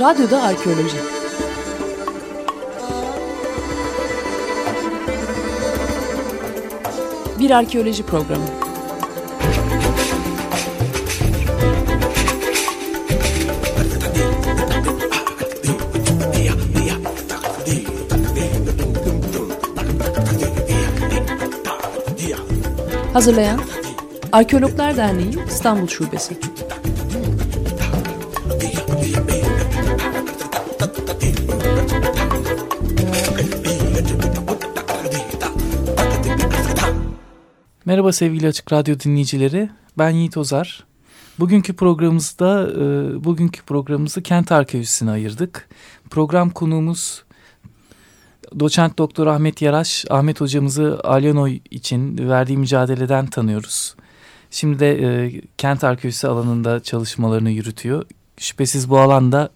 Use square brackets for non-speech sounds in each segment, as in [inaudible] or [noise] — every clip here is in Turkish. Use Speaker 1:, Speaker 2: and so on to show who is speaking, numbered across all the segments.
Speaker 1: Radyoda Arkeoloji Bir arkeoloji programı. Hazırlayan Arkeologlar Derneği İstanbul Şubesi.
Speaker 2: Merhaba sevgili Açık Radyo dinleyicileri. Ben Yiğit Ozar. Bugünkü programımızda e, bugünkü programımızı kent arkeolojisine ayırdık. Program konuğumuz doçent doktor Ahmet Yaraş. Ahmet hocamızı Alyanoy için verdiği mücadeleden tanıyoruz. Şimdi de e, kent arkeolojisi alanında çalışmalarını yürütüyor. Şüphesiz bu alanda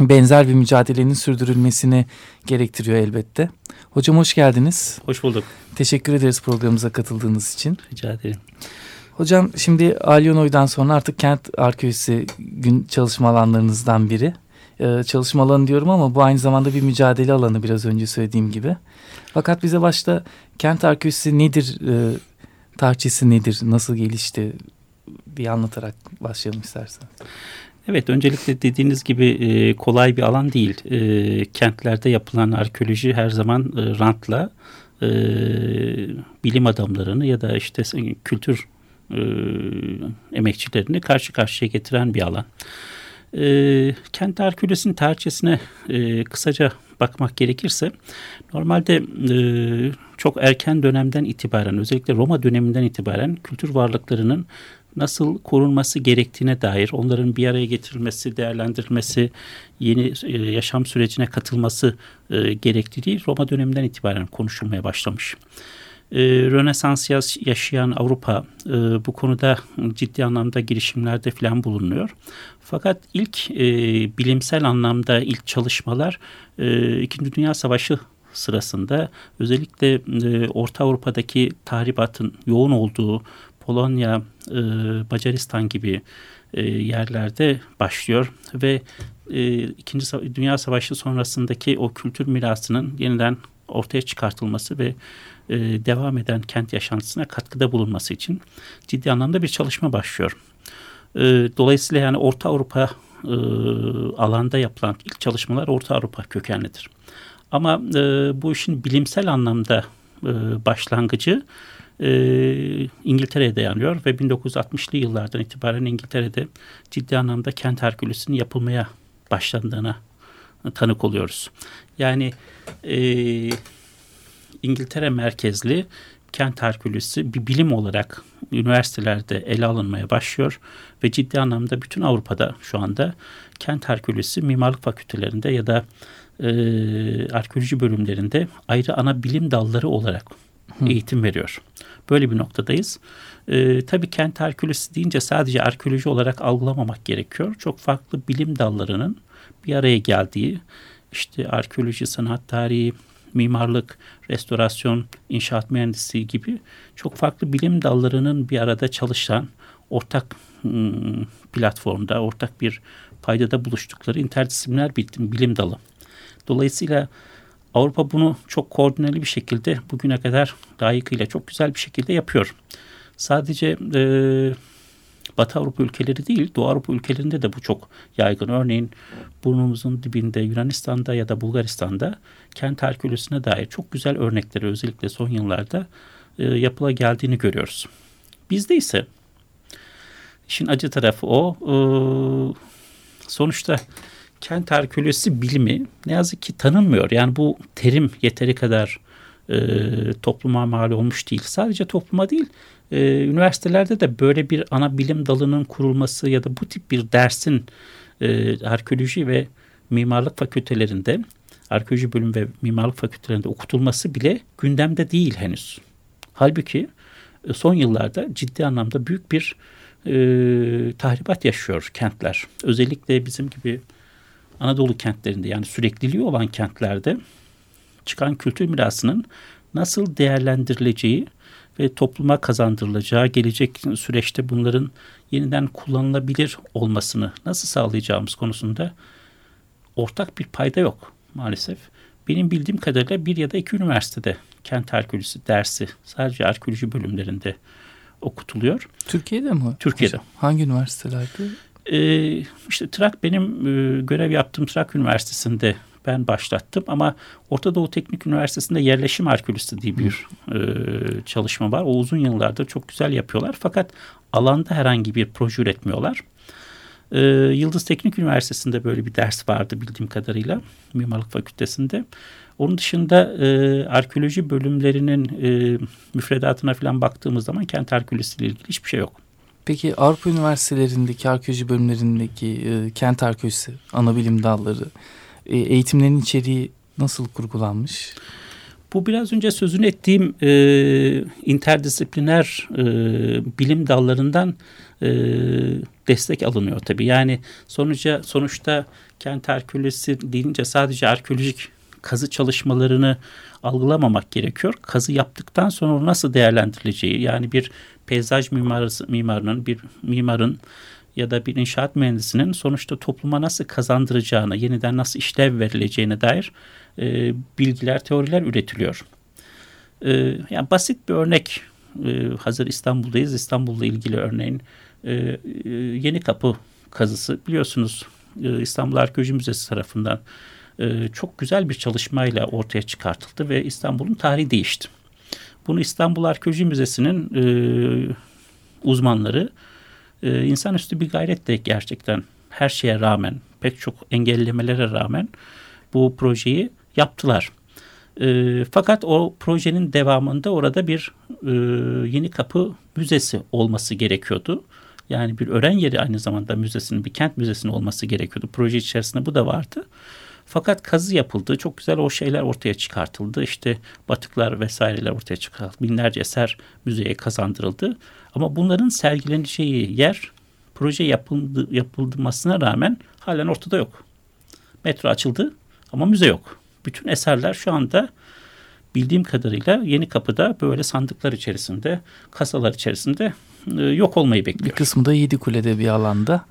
Speaker 2: benzer bir mücadelenin sürdürülmesini gerektiriyor elbette. Hocam hoş geldiniz.
Speaker 3: Hoş bulduk.
Speaker 2: Teşekkür ederiz programımıza katıldığınız için.
Speaker 3: Rica ederim.
Speaker 2: Hocam şimdi Alyonoy'dan sonra artık kent arkeolojisi gün çalışma alanlarınızdan biri. Ee, çalışma alanı diyorum ama bu aynı zamanda bir mücadele alanı biraz önce söylediğim gibi. Fakat bize başta kent arkeolojisi nedir, e, tarihçesi nedir, nasıl gelişti bir anlatarak başlayalım istersen.
Speaker 3: Evet öncelikle dediğiniz gibi e, kolay bir alan değil. E, kentlerde yapılan arkeoloji her zaman e, rantla bilim adamlarını ya da işte kültür emekçilerini karşı karşıya getiren bir alan. Kent arkeolojisinin tarihçesine kısaca bakmak gerekirse normalde çok erken dönemden itibaren özellikle Roma döneminden itibaren kültür varlıklarının nasıl korunması gerektiğine dair onların bir araya getirilmesi, değerlendirilmesi, yeni e, yaşam sürecine katılması e, gerekliliği Roma döneminden itibaren konuşulmaya başlamış. E, Rönesans yaşayan Avrupa bu konuda ciddi anlamda girişimlerde falan bulunuyor. Fakat ilk bilimsel anlamda ilk çalışmalar İkinci Dünya Savaşı sırasında özellikle Orta Avrupa'daki tahribatın yoğun olduğu Polonya, e, Macaristan gibi e, yerlerde başlıyor ve e, İkinci Dünya Savaşı sonrasındaki o kültür mirasının yeniden ortaya çıkartılması ve e, devam eden kent yaşantısına katkıda bulunması için ciddi anlamda bir çalışma başlıyor. E, dolayısıyla yani Orta Avrupa e, alanda yapılan ilk çalışmalar Orta Avrupa kökenlidir. Ama e, bu işin bilimsel anlamda e, başlangıcı e, İngiltere'ye dayanıyor ve 1960'lı yıllardan itibaren İngiltere'de ciddi anlamda kent herkülüsünün yapılmaya başlandığına tanık oluyoruz. Yani e, İngiltere merkezli kent herkülüsü bir bilim olarak üniversitelerde ele alınmaya başlıyor ve ciddi anlamda bütün Avrupa'da şu anda kent herkülüsü mimarlık fakültelerinde ya da e, arkeoloji bölümlerinde ayrı ana bilim dalları olarak eğitim veriyor. Böyle bir noktadayız. Ee, tabii kent arkeolojisi deyince sadece arkeoloji olarak algılamamak gerekiyor. Çok farklı bilim dallarının bir araya geldiği işte arkeoloji, sanat tarihi, mimarlık, restorasyon, inşaat mühendisliği gibi çok farklı bilim dallarının bir arada çalışan ortak ım, platformda, ortak bir paydada buluştukları interdisipliner bilim dalı. Dolayısıyla Avrupa bunu çok koordineli bir şekilde bugüne kadar layıkıyla çok güzel bir şekilde yapıyor. Sadece e, Batı Avrupa ülkeleri değil, Doğu Avrupa ülkelerinde de bu çok yaygın. Örneğin burnumuzun dibinde Yunanistan'da ya da Bulgaristan'da kent arkeolojisine dair çok güzel örnekleri özellikle son yıllarda e, yapıla geldiğini görüyoruz. Bizde ise işin acı tarafı o. E, sonuçta kent arkeolojisi bilimi ne yazık ki tanınmıyor. Yani bu terim yeteri kadar e, topluma mal olmuş değil. Sadece topluma değil, e, üniversitelerde de böyle bir ana bilim dalının kurulması ya da bu tip bir dersin e, arkeoloji ve mimarlık fakültelerinde, arkeoloji bölüm ve mimarlık fakültelerinde okutulması bile gündemde değil henüz. Halbuki e, son yıllarda ciddi anlamda büyük bir e, tahribat yaşıyor kentler. Özellikle bizim gibi Anadolu kentlerinde yani sürekliliği olan kentlerde çıkan kültür mirasının nasıl değerlendirileceği ve topluma kazandırılacağı gelecek süreçte bunların yeniden kullanılabilir olmasını nasıl sağlayacağımız konusunda ortak bir payda yok maalesef. Benim bildiğim kadarıyla bir ya da iki üniversitede kent arkeolojisi dersi sadece arkeoloji bölümlerinde okutuluyor.
Speaker 2: Türkiye'de mi?
Speaker 3: Türkiye'de.
Speaker 2: Hocam? Hangi üniversitelerde?
Speaker 3: Ee, işte Trak benim e, görev yaptığım Trak Üniversitesi'nde ben başlattım ama Orta Doğu Teknik Üniversitesi'nde yerleşim arkeolojisi diye bir e, çalışma var. O uzun yıllardır çok güzel yapıyorlar fakat alanda herhangi bir proje üretmiyorlar. E, Yıldız Teknik Üniversitesi'nde böyle bir ders vardı bildiğim kadarıyla Mimarlık Fakültesi'nde. Onun dışında e, arkeoloji bölümlerinin e, müfredatına falan baktığımız zaman kent arkeolojisi ile ilgili hiçbir şey yok.
Speaker 2: Peki Avrupa üniversitelerindeki arkeoloji bölümlerindeki e, kent arkeolojisi ana bilim dalları e, eğitimlerin içeriği nasıl kurgulanmış?
Speaker 3: Bu biraz önce sözünü ettiğim e, interdisipliner e, bilim dallarından e, destek alınıyor tabii. Yani sonuca sonuçta kent arkeolojisi deyince sadece arkeolojik kazı çalışmalarını algılamamak gerekiyor. Kazı yaptıktan sonra nasıl değerlendirileceği yani bir peyzaj mimarı, mimarının bir mimarın ya da bir inşaat mühendisinin sonuçta topluma nasıl kazandıracağını, yeniden nasıl işlev verileceğine dair e, bilgiler, teoriler üretiliyor. E, yani basit bir örnek, e, hazır İstanbul'dayız, İstanbul'la ilgili örneğin e, e, Yeni Kapı kazısı biliyorsunuz e, İstanbul Arkeoloji Müzesi tarafından e, çok güzel bir çalışmayla ortaya çıkartıldı ve İstanbul'un tarihi değişti. Bunu İstanbul Arkeoloji Müzesi'nin e, uzmanları e, insanüstü bir gayretle gerçekten her şeye rağmen pek çok engellemelere rağmen bu projeyi yaptılar. E, fakat o projenin devamında orada bir e, yeni kapı müzesi olması gerekiyordu. Yani bir öğren yeri aynı zamanda müzesinin bir kent müzesinin olması gerekiyordu. Proje içerisinde bu da vardı. Fakat kazı yapıldı. Çok güzel o şeyler ortaya çıkartıldı. İşte batıklar vesaireler ortaya çıkartıldı. Binlerce eser müzeye kazandırıldı. Ama bunların sergileneceği yer proje yapıldı, yapılmasına rağmen halen ortada yok. Metro açıldı ama müze yok. Bütün eserler şu anda bildiğim kadarıyla Yeni Kapı'da böyle sandıklar içerisinde, kasalar içerisinde e, yok olmayı bekliyor.
Speaker 2: Bir kısmı da Yedikule'de bir alanda.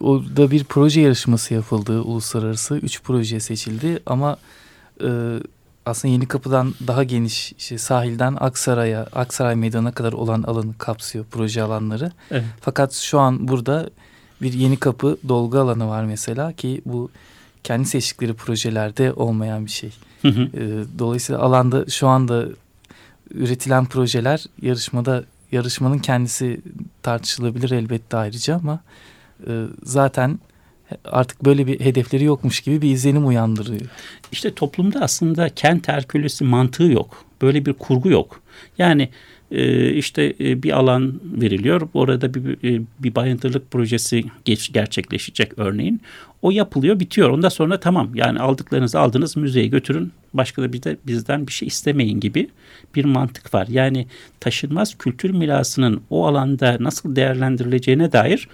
Speaker 2: Orada bir proje yarışması yapıldı uluslararası. Üç proje seçildi ama e, aslında Yeni Kapı'dan daha geniş işte sahilden Aksaray'a, Aksaray Meydanı'na kadar olan alanı kapsıyor proje alanları. Evet. Fakat şu an burada bir Yeni Kapı dolgu alanı var mesela ki bu kendi seçtikleri projelerde olmayan bir şey. Hı hı. E, dolayısıyla alanda şu anda üretilen projeler yarışmada yarışmanın kendisi tartışılabilir elbette ayrıca ama e, zaten artık böyle bir hedefleri yokmuş gibi bir izlenim uyandırıyor.
Speaker 3: İşte toplumda aslında kent arkeolojisi mantığı yok. Böyle bir kurgu yok. Yani e, işte e, bir alan veriliyor. Orada bir, e, bir bayındırlık projesi gerçekleşecek örneğin. O yapılıyor bitiyor. Ondan sonra tamam yani aldıklarınızı aldınız müzeye götürün. Başka da bir de bizden bir şey istemeyin gibi bir mantık var. Yani taşınmaz kültür mirasının o alanda nasıl değerlendirileceğine dair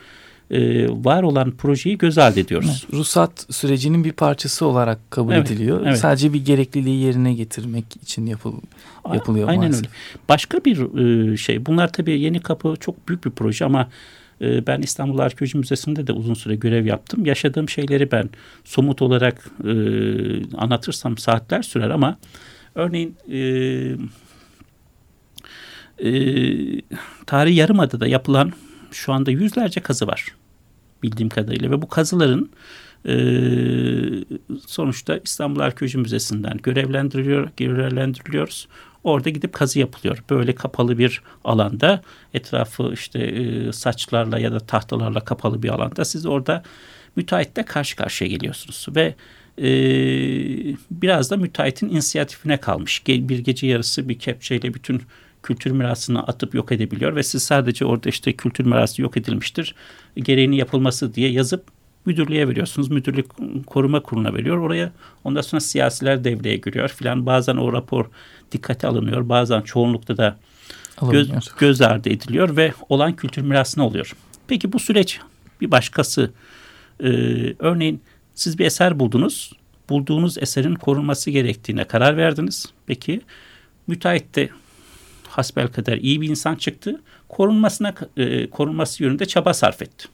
Speaker 3: e, var olan projeyi göz ardı ediyoruz.
Speaker 2: Ruhsat sürecinin bir parçası olarak kabul evet, ediliyor. Evet. Sadece bir gerekliliği yerine getirmek için yapıl, yapılıyor.
Speaker 3: Aynen maalesef. öyle. Başka bir e, şey bunlar tabii Yeni Kapı çok büyük bir proje ama e, ben İstanbul Arkeoloji Müzesi'nde de uzun süre görev yaptım. Yaşadığım şeyleri ben somut olarak e, anlatırsam saatler sürer ama örneğin e, e, tarihi Yarımada'da yapılan şu anda yüzlerce kazı var bildiğim kadarıyla ve bu kazıların e, sonuçta İstanbul Arkeoloji Müzesi'nden görevlendiriliyor, görevlendiriliyoruz. Orada gidip kazı yapılıyor. Böyle kapalı bir alanda etrafı işte e, saçlarla ya da tahtalarla kapalı bir alanda siz orada müteahhitle karşı karşıya geliyorsunuz ve e, biraz da müteahhitin inisiyatifine kalmış. Bir gece yarısı bir kepçeyle bütün kültür mirasını atıp yok edebiliyor ve siz sadece orada işte kültür mirası yok edilmiştir gereğini yapılması diye yazıp müdürlüğe veriyorsunuz. Müdürlük koruma kuruluna veriyor. Oraya ondan sonra siyasiler devreye giriyor filan. Bazen o rapor dikkate alınıyor. Bazen çoğunlukta da göz, göz ardı ediliyor ve olan kültür mirasına oluyor. Peki bu süreç bir başkası e, örneğin siz bir eser buldunuz. Bulduğunuz eserin korunması gerektiğine karar verdiniz. Peki müteahhit de hasbel kadar iyi bir insan çıktı. Korunmasına e, korunması yönünde çaba sarf etti.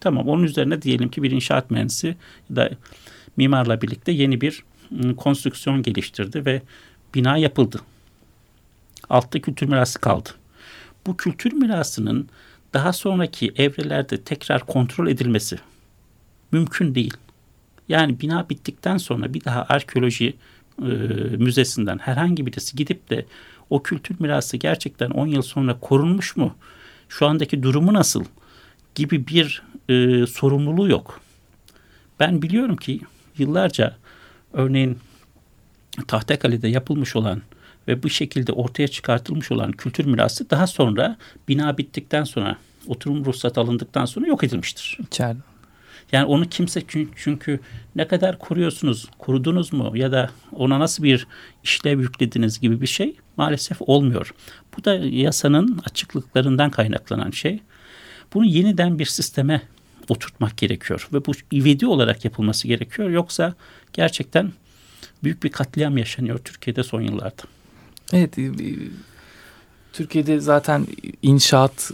Speaker 3: Tamam onun üzerine diyelim ki bir inşaat mühendisi da mimarla birlikte yeni bir ıı, konstrüksiyon geliştirdi ve bina yapıldı. Altta kültür mirası kaldı. Bu kültür mirasının daha sonraki evrelerde tekrar kontrol edilmesi mümkün değil. Yani bina bittikten sonra bir daha arkeoloji e, müzesinden herhangi birisi gidip de o kültür mirası gerçekten 10 yıl sonra korunmuş mu? Şu andaki durumu nasıl? Gibi bir e, sorumluluğu yok. Ben biliyorum ki yıllarca örneğin Tahtakale'de yapılmış olan ve bu şekilde ortaya çıkartılmış olan kültür mirası daha sonra bina bittikten sonra oturum ruhsatı alındıktan sonra yok edilmiştir.
Speaker 2: İçeride.
Speaker 3: Yani onu kimse çünkü ne kadar koruyorsunuz, korudunuz mu ya da ona nasıl bir işlev yüklediniz gibi bir şey maalesef olmuyor. Bu da yasanın açıklıklarından kaynaklanan şey. Bunu yeniden bir sisteme oturtmak gerekiyor ve bu ivedi olarak yapılması gerekiyor. Yoksa gerçekten büyük bir katliam yaşanıyor Türkiye'de son yıllarda.
Speaker 2: Evet, e, Türkiye'de zaten inşaat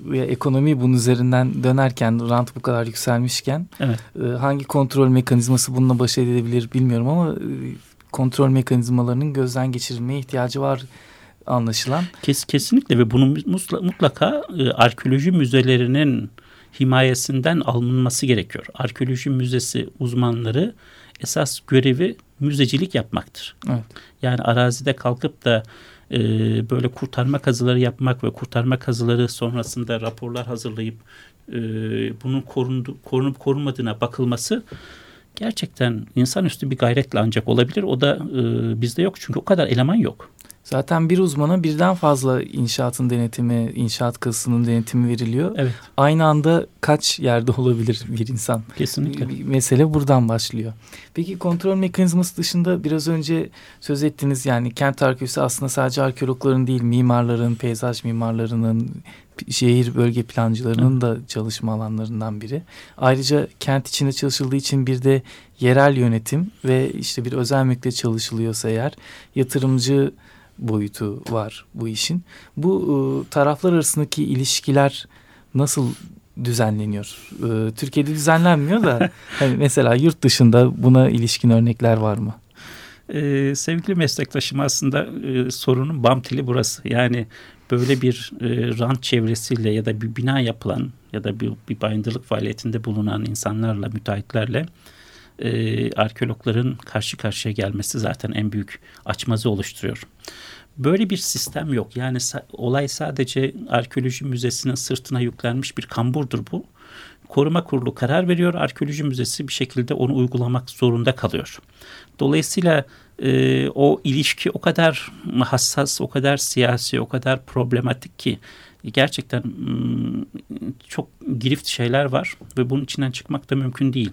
Speaker 2: ve ekonomi bunun üzerinden dönerken rant bu kadar yükselmişken
Speaker 3: evet.
Speaker 2: E, hangi kontrol mekanizması bununla baş edebilir bilmiyorum ama e, kontrol mekanizmalarının gözden geçirilmeye ihtiyacı var anlaşılan.
Speaker 3: Kes, kesinlikle ve bunun mutlaka e, arkeoloji müzelerinin himayesinden alınması gerekiyor. Arkeoloji müzesi uzmanları esas görevi müzecilik yapmaktır.
Speaker 2: Evet.
Speaker 3: Yani arazide kalkıp da e, böyle kurtarma kazıları yapmak ve kurtarma kazıları sonrasında raporlar hazırlayıp e, bunun korundu, korunup korunmadığına bakılması gerçekten insanüstü bir gayretle ancak olabilir. O da e, bizde yok çünkü o kadar eleman yok.
Speaker 2: Zaten bir uzmana birden fazla inşaatın denetimi, inşaat kasının denetimi veriliyor.
Speaker 3: Evet.
Speaker 2: Aynı anda kaç yerde olabilir bir insan?
Speaker 3: Kesinlikle.
Speaker 2: Mesele buradan başlıyor. Peki kontrol mekanizması dışında biraz önce söz ettiğiniz yani kent arkeolojisi aslında sadece arkeologların değil mimarların, peyzaj mimarlarının, şehir bölge plancılarının da çalışma alanlarından biri. Ayrıca kent içinde çalışıldığı için bir de yerel yönetim ve işte bir özel mülkte çalışılıyorsa eğer yatırımcı boyutu var bu işin. Bu e, taraflar arasındaki ilişkiler nasıl düzenleniyor? E, Türkiye'de düzenlenmiyor da [laughs] hani mesela yurt dışında buna ilişkin örnekler var mı?
Speaker 3: Ee, sevgili meslektaşım aslında e, sorunun bam tili burası. Yani böyle bir e, rant çevresiyle ya da bir bina yapılan ya da bir, bir bayındırlık faaliyetinde bulunan insanlarla, müteahhitlerle e, arkeologların karşı karşıya gelmesi zaten en büyük açmazı oluşturuyor. Böyle bir sistem yok. Yani olay sadece arkeoloji müzesinin sırtına yüklenmiş bir kamburdur bu. Koruma kurulu karar veriyor. Arkeoloji müzesi bir şekilde onu uygulamak zorunda kalıyor. Dolayısıyla e, o ilişki o kadar hassas, o kadar siyasi, o kadar problematik ki gerçekten çok girift şeyler var ve bunun içinden çıkmak da mümkün değil.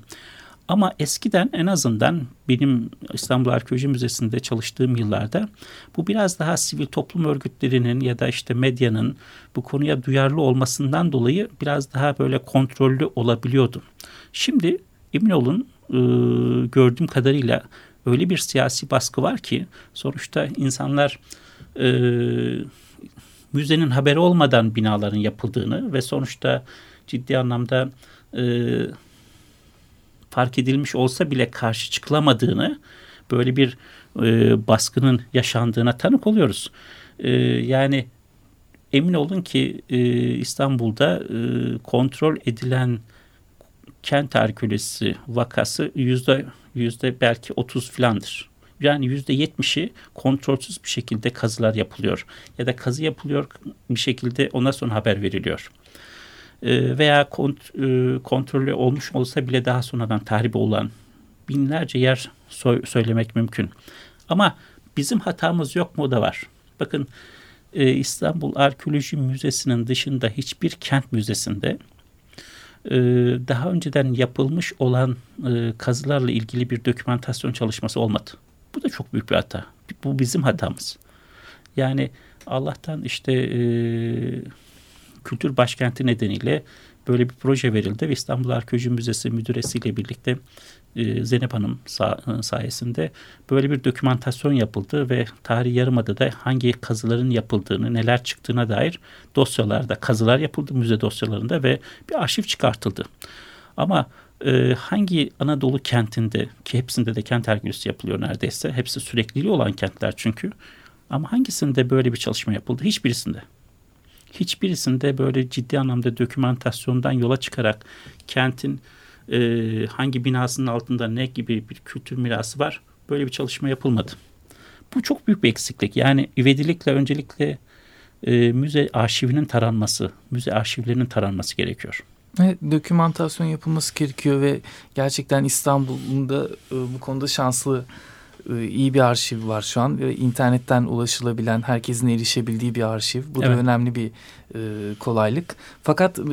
Speaker 3: Ama eskiden en azından benim İstanbul Arkeoloji Müzesi'nde çalıştığım yıllarda bu biraz daha sivil toplum örgütlerinin ya da işte medyanın bu konuya duyarlı olmasından dolayı biraz daha böyle kontrollü olabiliyordu. Şimdi emin olun e, gördüğüm kadarıyla öyle bir siyasi baskı var ki sonuçta insanlar e, müzenin haberi olmadan binaların yapıldığını ve sonuçta ciddi anlamda e, fark edilmiş olsa bile karşı çıkılamadığını böyle bir e, baskının yaşandığına tanık oluyoruz. E, yani emin olun ki e, İstanbul'da e, kontrol edilen kent arkeolojisi vakası yüzde yüzde belki otuz filandır. Yani yüzde yetmişi kontrolsüz bir şekilde kazılar yapılıyor. Ya da kazı yapılıyor bir şekilde ondan sonra haber veriliyor. Ee, veya kont, e, kontrollü olmuş olsa bile daha sonradan tahribi olan binlerce yer söylemek mümkün. Ama bizim hatamız yok mu o da var. Bakın e, İstanbul Arkeoloji Müzesi'nin dışında hiçbir kent müzesinde e, daha önceden yapılmış olan kazılarla ilgili bir dokümantasyon çalışması olmadı. Bu da çok büyük bir hata. Bu bizim hatamız. Yani Allah'tan işte kültür başkenti nedeniyle böyle bir proje verildi ve İstanbul Arkeoloji Müzesi müdüresiyle birlikte e, Zeynep Hanım e, sayesinde böyle bir dokümantasyon yapıldı ve tarih yarımadada hangi kazıların yapıldığını, neler çıktığına dair dosyalarda kazılar yapıldı müze dosyalarında ve bir arşiv çıkartıldı. Ama e, hangi Anadolu kentinde ki hepsinde de kent arkeolojisi yapılıyor neredeyse. Hepsi sürekliliği olan kentler çünkü. Ama hangisinde böyle bir çalışma yapıldı? Hiçbirisinde. Hiçbirisinde böyle ciddi anlamda dokümantasyondan yola çıkarak kentin e, hangi binasının altında ne gibi bir kültür mirası var böyle bir çalışma yapılmadı. Bu çok büyük bir eksiklik. Yani üvedilikle öncelikle e, müze arşivinin taranması, müze arşivlerinin taranması gerekiyor.
Speaker 2: Evet, dokümantasyon yapılması gerekiyor ve gerçekten İstanbul'un da e, bu konuda şanslı iyi bir arşiv var şu an ve internetten ulaşılabilen herkesin erişebildiği bir arşiv. Bu evet. da önemli bir e, kolaylık. Fakat e,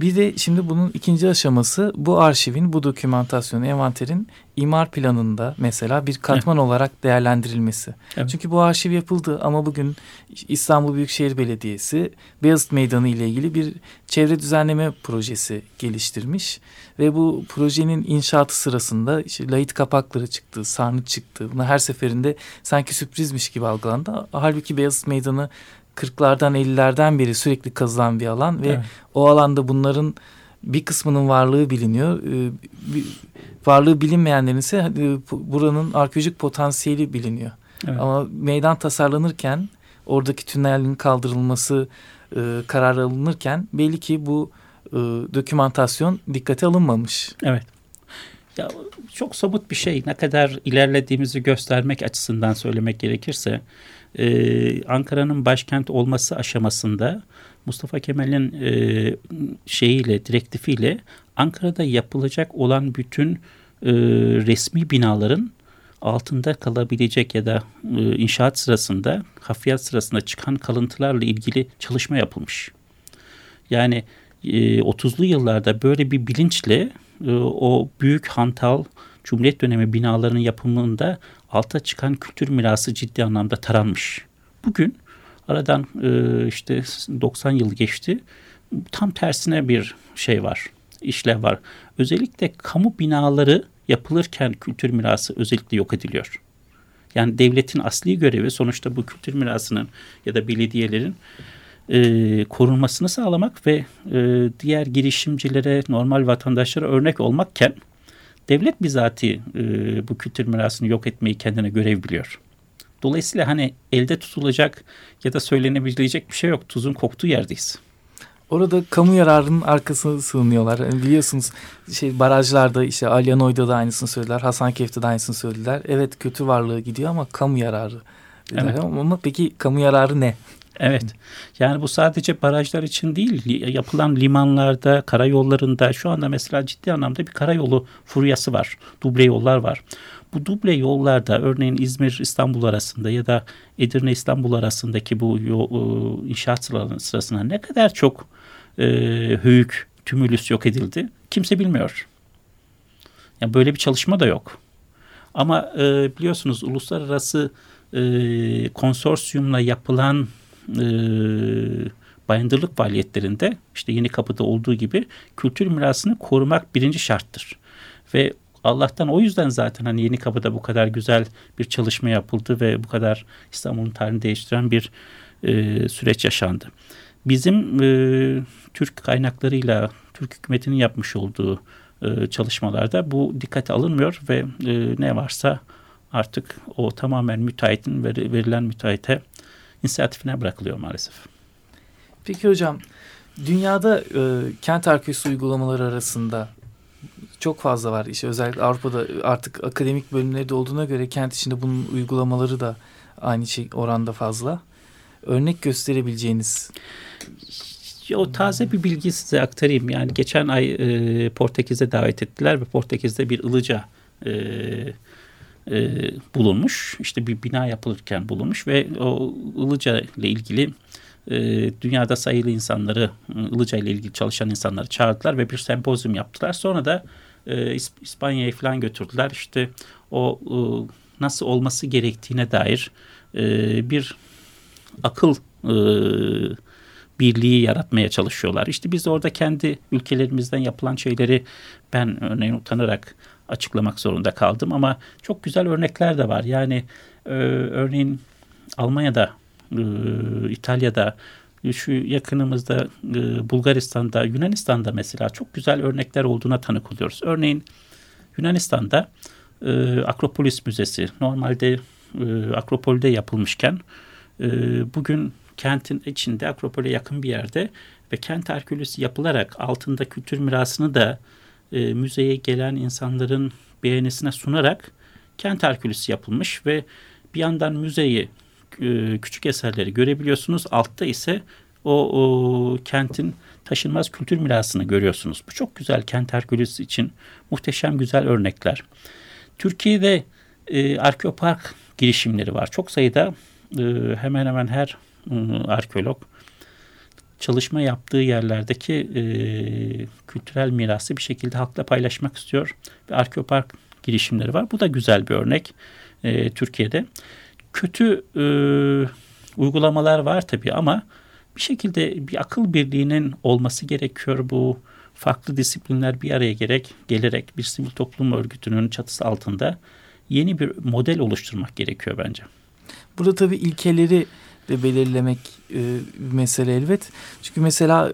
Speaker 2: bir de şimdi bunun ikinci aşaması bu arşivin, bu dokümantasyonu, envanterin imar planında mesela bir katman evet. olarak değerlendirilmesi. Evet. Çünkü bu arşiv yapıldı ama bugün İstanbul Büyükşehir Belediyesi Beyazıt Meydanı ile ilgili bir çevre düzenleme projesi geliştirmiş. Ve bu projenin inşaatı sırasında işte layit kapakları çıktı, sarnıç çıktı. Bunlar her seferinde sanki sürprizmiş gibi algılandı. Halbuki Beyazıt Meydanı 40'lardan 50'lerden beri sürekli kazılan bir alan ve evet. o alanda bunların bir kısmının varlığı biliniyor. Ee, varlığı bilinmeyenlerin ise e, buranın arkeolojik potansiyeli biliniyor. Evet. Ama meydan tasarlanırken oradaki tünelin kaldırılması e, karar alınırken belli ki bu e, dokümantasyon dikkate alınmamış.
Speaker 3: Evet. Ya çok somut bir şey. Ne kadar ilerlediğimizi göstermek açısından söylemek gerekirse e, Ankara'nın başkent olması aşamasında Mustafa Kemal'in e, şeyiyle, direktifiyle Ankara'da yapılacak olan bütün e, resmi binaların altında kalabilecek ya da e, inşaat sırasında, hafriyat sırasında çıkan kalıntılarla ilgili çalışma yapılmış. Yani e, 30'lu yıllarda böyle bir bilinçle e, o büyük hantal Cumhuriyet dönemi binalarının yapımında alta çıkan kültür mirası ciddi anlamda taranmış. Bugün aradan e, işte 90 yıl geçti. Tam tersine bir şey var, işlev var. Özellikle kamu binaları yapılırken kültür mirası özellikle yok ediliyor. Yani devletin asli görevi sonuçta bu kültür mirasının ya da belediyelerin e, korunmasını sağlamak ve e, diğer girişimcilere, normal vatandaşlara örnek olmakken devlet bizatihi e, bu kültür mirasını yok etmeyi kendine görev biliyor. Dolayısıyla hani elde tutulacak ya da söylenebilecek bir şey yok. Tuzun koktuğu yerdeyiz.
Speaker 2: Orada kamu yararının arkasına sığınıyorlar. Yani biliyorsunuz şey barajlarda işte Alyanoy'da da aynısını söylediler. Hasankeyf'te de aynısını söylediler. Evet kötü varlığı gidiyor ama kamu yararı. Evet. Ama peki kamu yararı ne?
Speaker 3: Evet. Yani bu sadece barajlar için değil, yapılan limanlarda, karayollarında şu anda mesela ciddi anlamda bir karayolu furyası var. Duble yollar var. Bu duble yollarda örneğin İzmir İstanbul arasında ya da Edirne İstanbul arasındaki bu yol, inşaat sırasına ne kadar çok e, höyük, tümülüs yok edildi kimse bilmiyor. Yani böyle bir çalışma da yok. Ama e, biliyorsunuz uluslararası e, konsorsiyumla yapılan e, bayındırlık faaliyetlerinde işte Yeni Kapı'da olduğu gibi kültür mirasını korumak birinci şarttır. Ve Allah'tan o yüzden zaten hani Yeni Kapı'da bu kadar güzel bir çalışma yapıldı ve bu kadar İstanbul'un tarihini değiştiren bir e, süreç yaşandı. Bizim e, Türk kaynaklarıyla Türk hükümetinin yapmış olduğu e, çalışmalarda bu dikkate alınmıyor ve e, ne varsa artık o tamamen müteahhitin verilen müteahhite inisiyatifine bırakılıyor maalesef.
Speaker 2: Peki hocam dünyada e, kent arkeolojisi uygulamaları arasında çok fazla var. İşte özellikle Avrupa'da artık akademik bölümleri olduğuna göre kent içinde bunun uygulamaları da aynı şey oranda fazla. Örnek gösterebileceğiniz
Speaker 3: o taze bir bilgi size aktarayım. Yani geçen ay e, Portekiz'e davet ettiler ve Portekiz'de bir ılıca e, e, bulunmuş. İşte bir bina yapılırken bulunmuş ve o Ilıca ile ilgili e, dünyada sayılı insanları Ilıca ile ilgili çalışan insanları çağırdılar ve bir sempozyum yaptılar. Sonra da e, İspanya'ya falan götürdüler. İşte o e, nasıl olması gerektiğine dair e, bir akıl e, birliği yaratmaya çalışıyorlar. İşte biz orada kendi ülkelerimizden yapılan şeyleri ben örneğin utanarak açıklamak zorunda kaldım ama çok güzel örnekler de var. Yani e, örneğin Almanya'da, e, İtalya'da şu yakınımızda e, Bulgaristan'da, Yunanistan'da mesela çok güzel örnekler olduğuna tanık oluyoruz. Örneğin Yunanistan'da e, Akropolis Müzesi normalde e, Akropol'de yapılmışken e, bugün kentin içinde Akropol'e yakın bir yerde ve kent arkeolojisi yapılarak altında kültür mirasını da e, müzeye gelen insanların beğenisine sunarak kent arkeolojisi yapılmış ve bir yandan müzeyi e, küçük eserleri görebiliyorsunuz. Altta ise o, o kentin taşınmaz kültür mirasını görüyorsunuz. Bu çok güzel kent arkeolojisi için muhteşem güzel örnekler. Türkiye'de e, arkeopark girişimleri var. Çok sayıda e, hemen hemen her arkeolog çalışma yaptığı yerlerdeki e, kültürel mirası bir şekilde halkla paylaşmak istiyor. Ve arkeopark girişimleri var. Bu da güzel bir örnek e, Türkiye'de. Kötü e, uygulamalar var tabii ama bir şekilde bir akıl birliğinin olması gerekiyor bu farklı disiplinler bir araya gerek gelerek bir sivil toplum örgütünün çatısı altında yeni bir model oluşturmak gerekiyor bence.
Speaker 2: Burada tabii ilkeleri de belirlemek e, bir mesele elbet. Çünkü mesela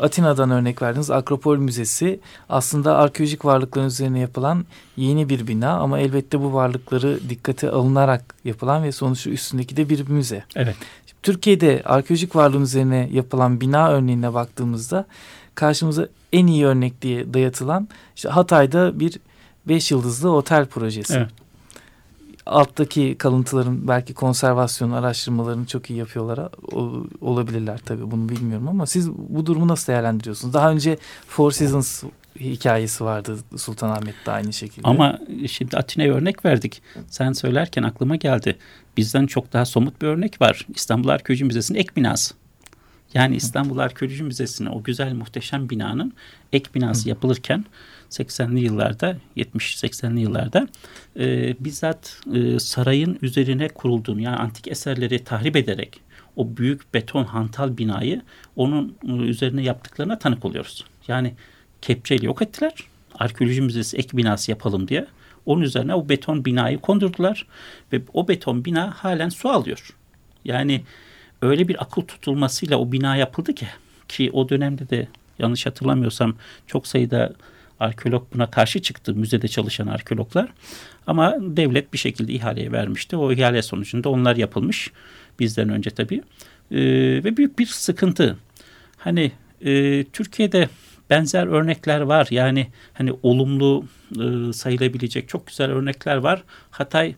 Speaker 2: Atina'dan örnek verdiniz. Akropol Müzesi aslında arkeolojik varlıkların üzerine yapılan yeni bir bina ama elbette bu varlıkları dikkate alınarak yapılan ve sonuçta üstündeki de bir müze.
Speaker 3: Evet.
Speaker 2: Türkiye'de arkeolojik varlığın üzerine yapılan bina örneğine baktığımızda karşımıza en iyi örnek diye dayatılan işte Hatay'da bir beş yıldızlı otel projesi. Evet alttaki kalıntıların belki konservasyon araştırmalarını çok iyi yapıyorlar olabilirler tabii bunu bilmiyorum ama siz bu durumu nasıl değerlendiriyorsunuz? Daha önce Four Seasons hikayesi vardı Sultanahmet'te aynı şekilde.
Speaker 3: Ama şimdi Atina'ya örnek verdik. Sen söylerken aklıma geldi. Bizden çok daha somut bir örnek var. İstanbul Arkeoloji Müzesi'nin ek binası. Yani İstanbul Arkeoloji Müzesi'ne o güzel muhteşem binanın ek binası yapılırken 80'li yıllarda 70-80'li yıllarda e, bizzat e, sarayın üzerine kurulduğunu yani antik eserleri tahrip ederek o büyük beton hantal binayı onun e, üzerine yaptıklarına tanık oluyoruz. Yani kepçeyle yok ettiler. Arkeoloji Müzesi ek binası yapalım diye. Onun üzerine o beton binayı kondurdular ve o beton bina halen su alıyor. Yani öyle bir akıl tutulmasıyla o bina yapıldı ki ki o dönemde de yanlış hatırlamıyorsam çok sayıda arkeolog buna karşı çıktı müzede çalışan arkeologlar. Ama devlet bir şekilde ihaleye vermişti. O ihale sonucunda onlar yapılmış bizden önce tabii. Ee, ve büyük bir sıkıntı. Hani e, Türkiye'de benzer örnekler var. Yani hani olumlu e, sayılabilecek çok güzel örnekler var. Hatay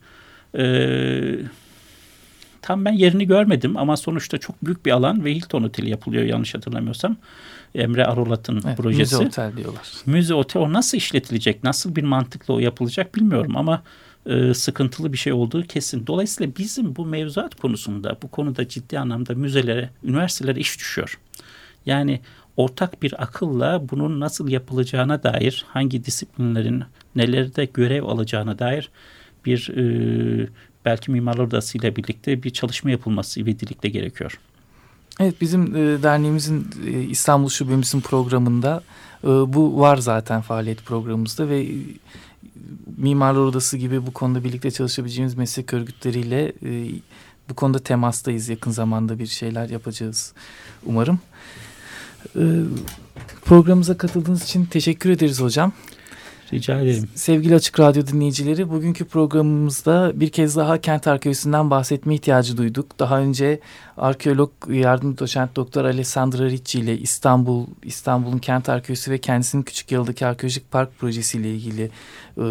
Speaker 3: e, tam ben yerini görmedim ama sonuçta çok büyük bir alan ve Hilton Oteli yapılıyor yanlış hatırlamıyorsam. Emre Arolat'ın evet, projesi.
Speaker 2: Müze otel diyorlar.
Speaker 3: Müze otel o nasıl işletilecek? Nasıl bir mantıkla o yapılacak bilmiyorum ama e, sıkıntılı bir şey olduğu kesin. Dolayısıyla bizim bu mevzuat konusunda bu konuda ciddi anlamda müzelere, üniversitelere iş düşüyor. Yani ortak bir akılla bunun nasıl yapılacağına dair hangi disiplinlerin nelerde görev alacağına dair bir e, belki Mimarlar Odası ile birlikte bir çalışma yapılması ivedilikle gerekiyor.
Speaker 2: Evet bizim e, derneğimizin e, İstanbul Şubemizin programında e, bu var zaten faaliyet programımızda ve Mimarlar Odası gibi bu konuda birlikte çalışabileceğimiz meslek örgütleriyle bu konuda temastayız. Yakın zamanda bir şeyler yapacağız umarım. Programımıza katıldığınız için teşekkür ederiz hocam.
Speaker 3: Rica ederim.
Speaker 2: Sevgili Açık Radyo dinleyicileri bugünkü programımızda bir kez daha kent arkeolojisinden bahsetme ihtiyacı duyduk. Daha önce arkeolog yardım doçent doktor Alessandra Ricci ile İstanbul, İstanbul'un kent arkeolojisi ve kendisinin Küçük Yalı'daki arkeolojik park projesiyle ilgili e,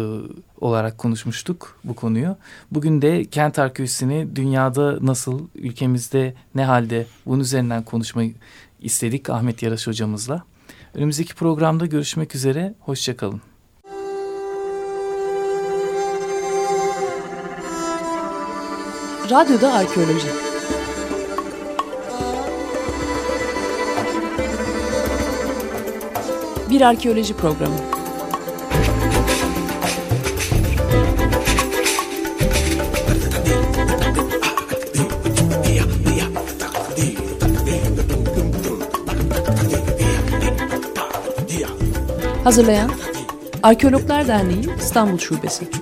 Speaker 2: olarak konuşmuştuk bu konuyu. Bugün de kent arkeolojisini dünyada nasıl, ülkemizde ne halde bunun üzerinden konuşmayı istedik Ahmet Yaraş hocamızla. Önümüzdeki programda görüşmek üzere, hoşçakalın.
Speaker 1: Radyoda Arkeoloji Bir arkeoloji programı. Hazırlayan Arkeologlar Derneği İstanbul Şubesi.